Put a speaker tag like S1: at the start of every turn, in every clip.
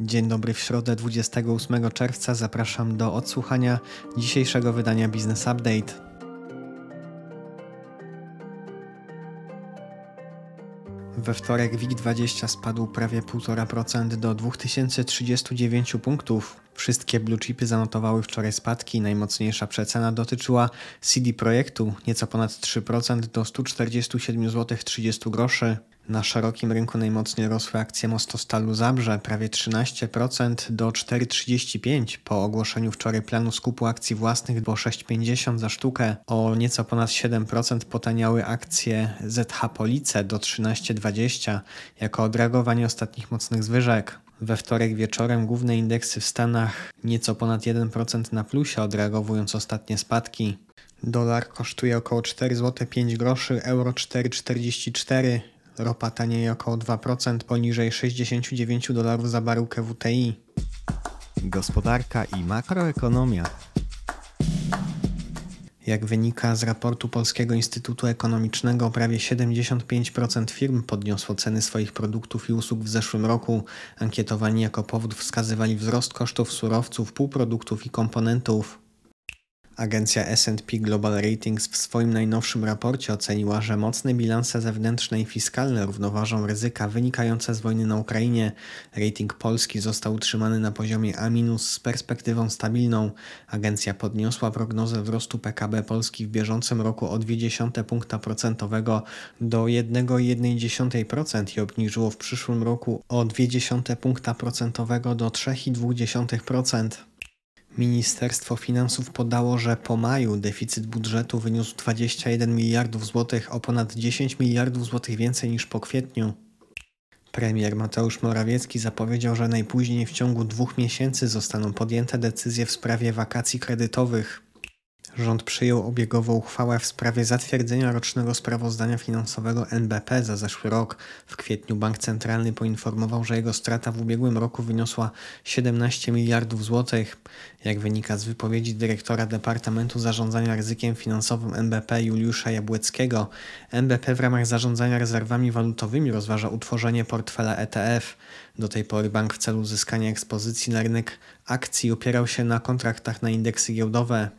S1: Dzień dobry w środę 28 czerwca. Zapraszam do odsłuchania dzisiejszego wydania Business Update. We wtorek WIG20 spadł prawie 1,5% do 2039 punktów. Wszystkie blue chipy zanotowały wczoraj spadki. Najmocniejsza przecena dotyczyła CD Projektu, nieco ponad 3% do 147 zł 30 groszy. Na szerokim rynku najmocniej rosły akcje Mostostalu Zabrze, prawie 13% do 4,35 po ogłoszeniu wczoraj planu skupu akcji własnych po 6,50 za sztukę. O nieco ponad 7% potaniały akcje ZH Police do 13,20 jako odreagowanie ostatnich mocnych zwyżek. We wtorek wieczorem główne indeksy w Stanach nieco ponad 1% na plusie, odreagowując ostatnie spadki. Dolar kosztuje około 4 zł 5 groszy, euro 4,44 Ropa tanieje około 2% poniżej 69 dolarów za baryłkę WTI. Gospodarka i makroekonomia. Jak wynika z raportu Polskiego Instytutu Ekonomicznego, prawie 75% firm podniosło ceny swoich produktów i usług w zeszłym roku. Ankietowani jako powód wskazywali wzrost kosztów surowców, półproduktów i komponentów. Agencja S&P Global Ratings w swoim najnowszym raporcie oceniła, że mocne bilanse zewnętrzne i fiskalne równoważą ryzyka wynikające z wojny na Ukrainie. Rating Polski został utrzymany na poziomie A- z perspektywą stabilną. Agencja podniosła prognozę wzrostu PKB Polski w bieżącym roku o 0,2 punkta procentowego do 1,1% i obniżyło w przyszłym roku o 0,2 punkta procentowego do 3,2%. Ministerstwo Finansów podało, że po maju deficyt budżetu wyniósł 21 miliardów złotych, o ponad 10 miliardów złotych więcej niż po kwietniu. Premier Mateusz Morawiecki zapowiedział, że najpóźniej w ciągu dwóch miesięcy zostaną podjęte decyzje w sprawie wakacji kredytowych. Rząd przyjął obiegową uchwałę w sprawie zatwierdzenia rocznego sprawozdania finansowego NBP za zeszły rok. W kwietniu Bank Centralny poinformował, że jego strata w ubiegłym roku wyniosła 17 miliardów złotych. Jak wynika z wypowiedzi dyrektora Departamentu Zarządzania Ryzykiem Finansowym NBP Juliusza Jabłeckiego, NBP w ramach zarządzania rezerwami walutowymi rozważa utworzenie portfela ETF. Do tej pory bank w celu uzyskania ekspozycji na rynek akcji opierał się na kontraktach na indeksy giełdowe.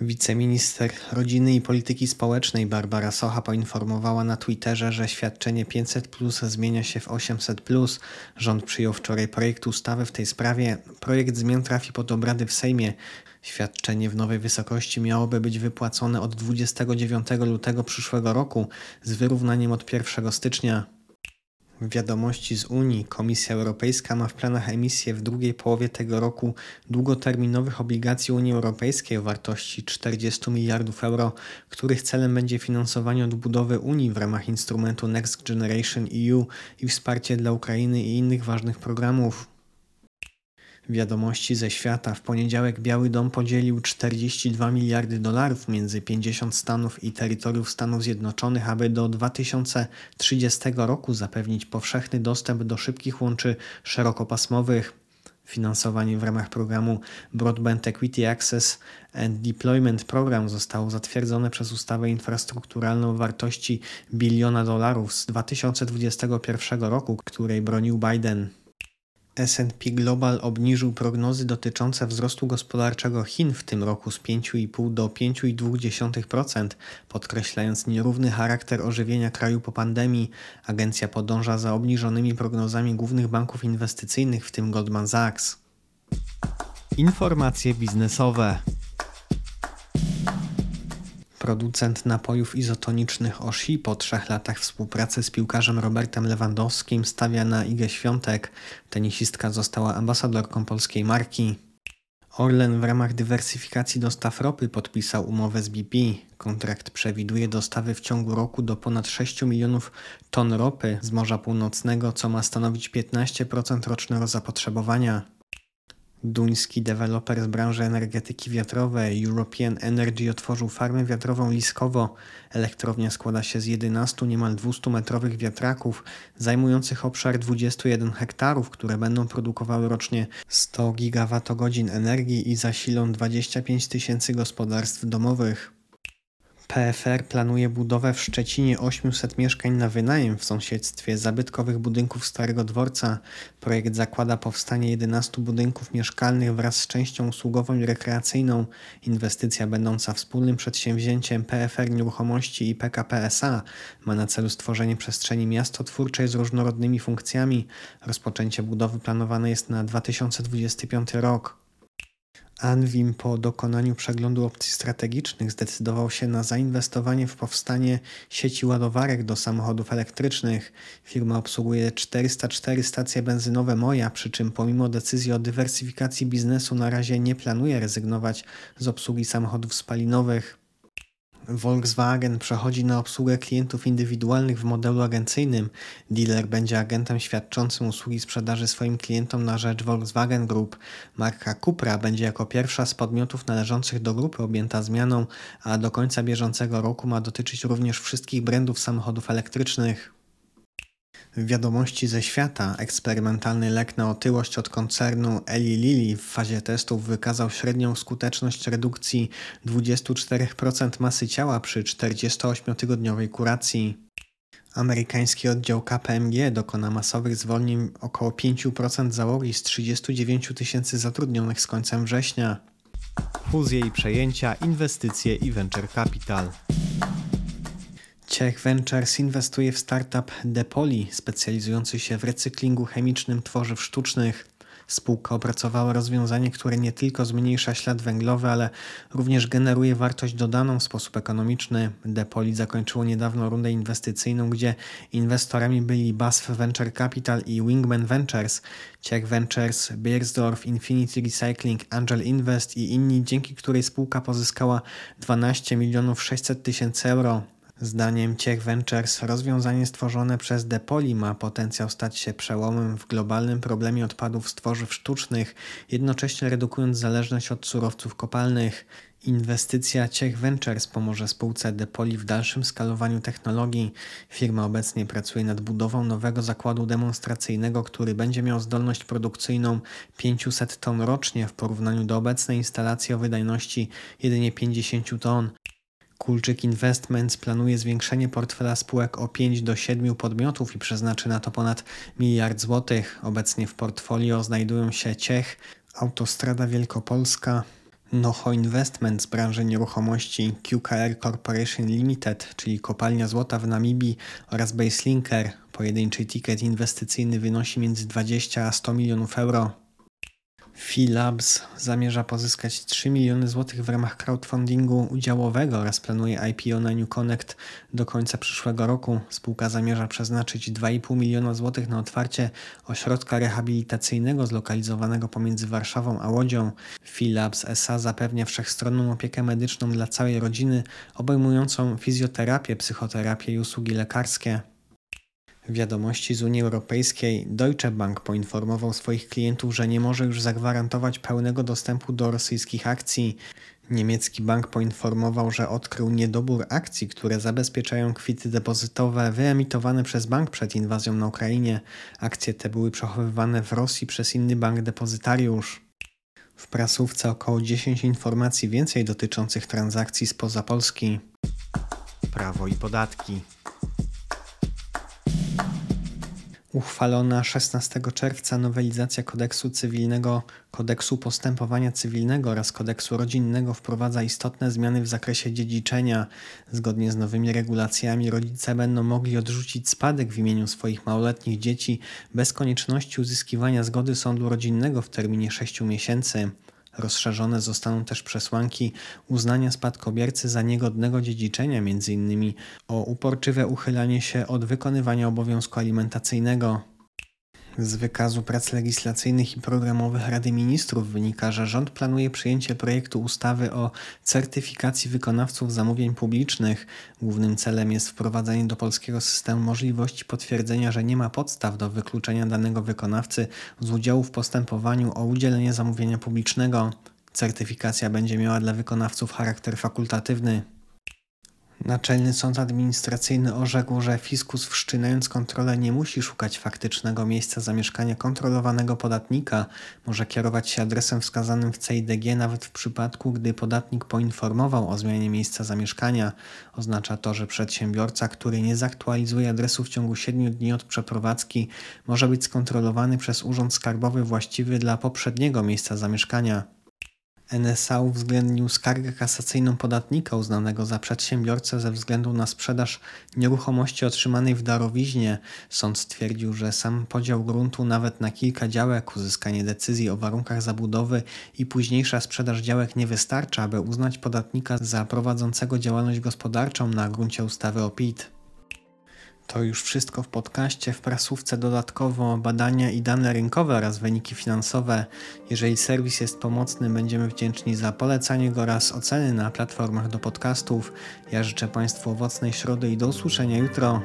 S1: Wiceminister Rodziny i Polityki Społecznej Barbara Socha poinformowała na Twitterze, że świadczenie 500 plus zmienia się w 800 plus. Rząd przyjął wczoraj projekt ustawy w tej sprawie. Projekt zmian trafi pod obrady w Sejmie. Świadczenie w nowej wysokości miałoby być wypłacone od 29 lutego przyszłego roku z wyrównaniem od 1 stycznia. Wiadomości z Unii. Komisja Europejska ma w planach emisję w drugiej połowie tego roku długoterminowych obligacji Unii Europejskiej o wartości 40 miliardów euro, których celem będzie finansowanie odbudowy Unii w ramach instrumentu Next Generation EU i wsparcie dla Ukrainy i innych ważnych programów. Wiadomości ze świata. W poniedziałek Biały Dom podzielił 42 miliardy dolarów między 50 stanów i terytoriów Stanów Zjednoczonych, aby do 2030 roku zapewnić powszechny dostęp do szybkich łączy szerokopasmowych. Finansowanie w ramach programu Broadband Equity Access and Deployment Program zostało zatwierdzone przez ustawę infrastrukturalną o wartości biliona dolarów z 2021 roku, której bronił Biden. S&P Global obniżył prognozy dotyczące wzrostu gospodarczego Chin w tym roku z 5,5 do 5,2%, podkreślając nierówny charakter ożywienia kraju po pandemii. Agencja podąża za obniżonymi prognozami głównych banków inwestycyjnych, w tym Goldman Sachs. Informacje biznesowe. Producent napojów izotonicznych Oshi po trzech latach współpracy z piłkarzem Robertem Lewandowskim stawia na Igę Świątek. Tenisistka została ambasadorką polskiej marki. Orlen w ramach dywersyfikacji dostaw ropy podpisał umowę z BP. Kontrakt przewiduje dostawy w ciągu roku do ponad 6 milionów ton ropy z Morza Północnego, co ma stanowić 15% rocznego zapotrzebowania. Duński deweloper z branży energetyki wiatrowej European Energy otworzył farmę wiatrową Liskowo. Elektrownia składa się z 11 niemal 200-metrowych wiatraków zajmujących obszar 21 hektarów, które będą produkowały rocznie 100 gigawattogodzin energii i zasilą 25 tysięcy gospodarstw domowych. PFR planuje budowę w Szczecinie 800 mieszkań na wynajem w sąsiedztwie zabytkowych budynków Starego Dworca. Projekt zakłada powstanie 11 budynków mieszkalnych wraz z częścią usługową i rekreacyjną. Inwestycja będąca wspólnym przedsięwzięciem PFR Nieruchomości i PKP SA ma na celu stworzenie przestrzeni miastotwórczej z różnorodnymi funkcjami. Rozpoczęcie budowy planowane jest na 2025 rok. Anwim po dokonaniu przeglądu opcji strategicznych zdecydował się na zainwestowanie w powstanie sieci ładowarek do samochodów elektrycznych. Firma obsługuje 404 stacje benzynowe Moja, przy czym pomimo decyzji o dywersyfikacji biznesu na razie nie planuje rezygnować z obsługi samochodów spalinowych. Volkswagen przechodzi na obsługę klientów indywidualnych w modelu agencyjnym. Dealer będzie agentem świadczącym usługi sprzedaży swoim klientom na rzecz Volkswagen Group. Marka Cupra będzie jako pierwsza z podmiotów należących do grupy objęta zmianą, a do końca bieżącego roku ma dotyczyć również wszystkich brandów samochodów elektrycznych. Wiadomości ze świata. Eksperymentalny lek na otyłość od koncernu Eli Lilly w fazie testów wykazał średnią skuteczność redukcji 24% masy ciała przy 48-tygodniowej kuracji. Amerykański oddział KPMG dokona masowych zwolnień około 5% załogi z 39 tysięcy zatrudnionych z końcem września.
S2: Fuzje i przejęcia, inwestycje i venture capital.
S1: Ciech Ventures inwestuje w startup Depoli, specjalizujący się w recyklingu chemicznym tworzyw sztucznych. Spółka opracowała rozwiązanie, które nie tylko zmniejsza ślad węglowy, ale również generuje wartość dodaną w sposób ekonomiczny. Depoli zakończyło niedawno rundę inwestycyjną, gdzie inwestorami byli BASF Venture Capital i Wingman Ventures, Ciech Ventures, Beiersdorf, Infinity Recycling, Angel Invest i inni, dzięki której spółka pozyskała 12 milionów 600 tysięcy euro. Zdaniem Ciech Ventures rozwiązanie stworzone przez Depoli ma potencjał stać się przełomem w globalnym problemie odpadów z tworzyw sztucznych, jednocześnie redukując zależność od surowców kopalnych. Inwestycja Ciech Ventures pomoże spółce Depoli w dalszym skalowaniu technologii. Firma obecnie pracuje nad budową nowego zakładu demonstracyjnego, który będzie miał zdolność produkcyjną 500 ton rocznie w porównaniu do obecnej instalacji o wydajności jedynie 50 ton. Kulczyk Investments planuje zwiększenie portfela spółek o 5 do 7 podmiotów i przeznaczy na to ponad miliard złotych. Obecnie w portfolio znajdują się Ciech, Autostrada Wielkopolska, Noho Investment z branży nieruchomości, QKR Corporation Limited, czyli kopalnia złota w Namibii oraz Baselinker. Pojedynczy ticket inwestycyjny wynosi między 20 a 100 milionów euro. Philabs zamierza pozyskać 3 miliony złotych w ramach crowdfundingu udziałowego oraz planuje IPO na New Connect do końca przyszłego roku. Spółka zamierza przeznaczyć 2,5 miliona złotych na otwarcie ośrodka rehabilitacyjnego zlokalizowanego pomiędzy Warszawą a Łodzią. Philabs SA zapewnia wszechstronną opiekę medyczną dla całej rodziny, obejmującą fizjoterapię, psychoterapię i usługi lekarskie. Wiadomości z Unii Europejskiej Deutsche Bank poinformował swoich klientów, że nie może już zagwarantować pełnego dostępu do rosyjskich akcji. Niemiecki bank poinformował, że odkrył niedobór akcji, które zabezpieczają kwity depozytowe wyemitowane przez bank przed inwazją na Ukrainie. Akcje te były przechowywane w Rosji przez inny bank depozytariusz. W prasówce około 10 informacji więcej dotyczących transakcji spoza Polski.
S2: Prawo i podatki
S1: uchwalona 16 czerwca nowelizacja kodeksu cywilnego, kodeksu postępowania cywilnego oraz kodeksu rodzinnego wprowadza istotne zmiany w zakresie dziedziczenia. Zgodnie z nowymi regulacjami rodzice będą mogli odrzucić spadek w imieniu swoich małoletnich dzieci bez konieczności uzyskiwania zgody sądu rodzinnego w terminie 6 miesięcy. Rozszerzone zostaną też przesłanki uznania spadkobiercy za niegodnego dziedziczenia, m.in. o uporczywe uchylanie się od wykonywania obowiązku alimentacyjnego. Z wykazu prac legislacyjnych i programowych Rady Ministrów wynika, że rząd planuje przyjęcie projektu ustawy o certyfikacji wykonawców zamówień publicznych. Głównym celem jest wprowadzenie do polskiego systemu możliwości potwierdzenia, że nie ma podstaw do wykluczenia danego wykonawcy z udziału w postępowaniu o udzielenie zamówienia publicznego. Certyfikacja będzie miała dla wykonawców charakter fakultatywny. Naczelny Sąd Administracyjny orzekł, że fiskus wszczynając kontrolę nie musi szukać faktycznego miejsca zamieszkania kontrolowanego podatnika, może kierować się adresem wskazanym w CIDG nawet w przypadku, gdy podatnik poinformował o zmianie miejsca zamieszkania. Oznacza to, że przedsiębiorca, który nie zaktualizuje adresu w ciągu 7 dni od przeprowadzki, może być skontrolowany przez Urząd Skarbowy właściwy dla poprzedniego miejsca zamieszkania. NSA uwzględnił skargę kasacyjną podatnika uznanego za przedsiębiorcę ze względu na sprzedaż nieruchomości otrzymanej w darowiźnie. Sąd stwierdził, że sam podział gruntu nawet na kilka działek, uzyskanie decyzji o warunkach zabudowy i późniejsza sprzedaż działek nie wystarcza, aby uznać podatnika za prowadzącego działalność gospodarczą na gruncie ustawy o PIT. To już wszystko w podcaście. W prasówce dodatkowo badania i dane rynkowe oraz wyniki finansowe. Jeżeli serwis jest pomocny, będziemy wdzięczni za polecanie go oraz oceny na platformach do podcastów. Ja życzę Państwu owocnej środy i do usłyszenia jutro.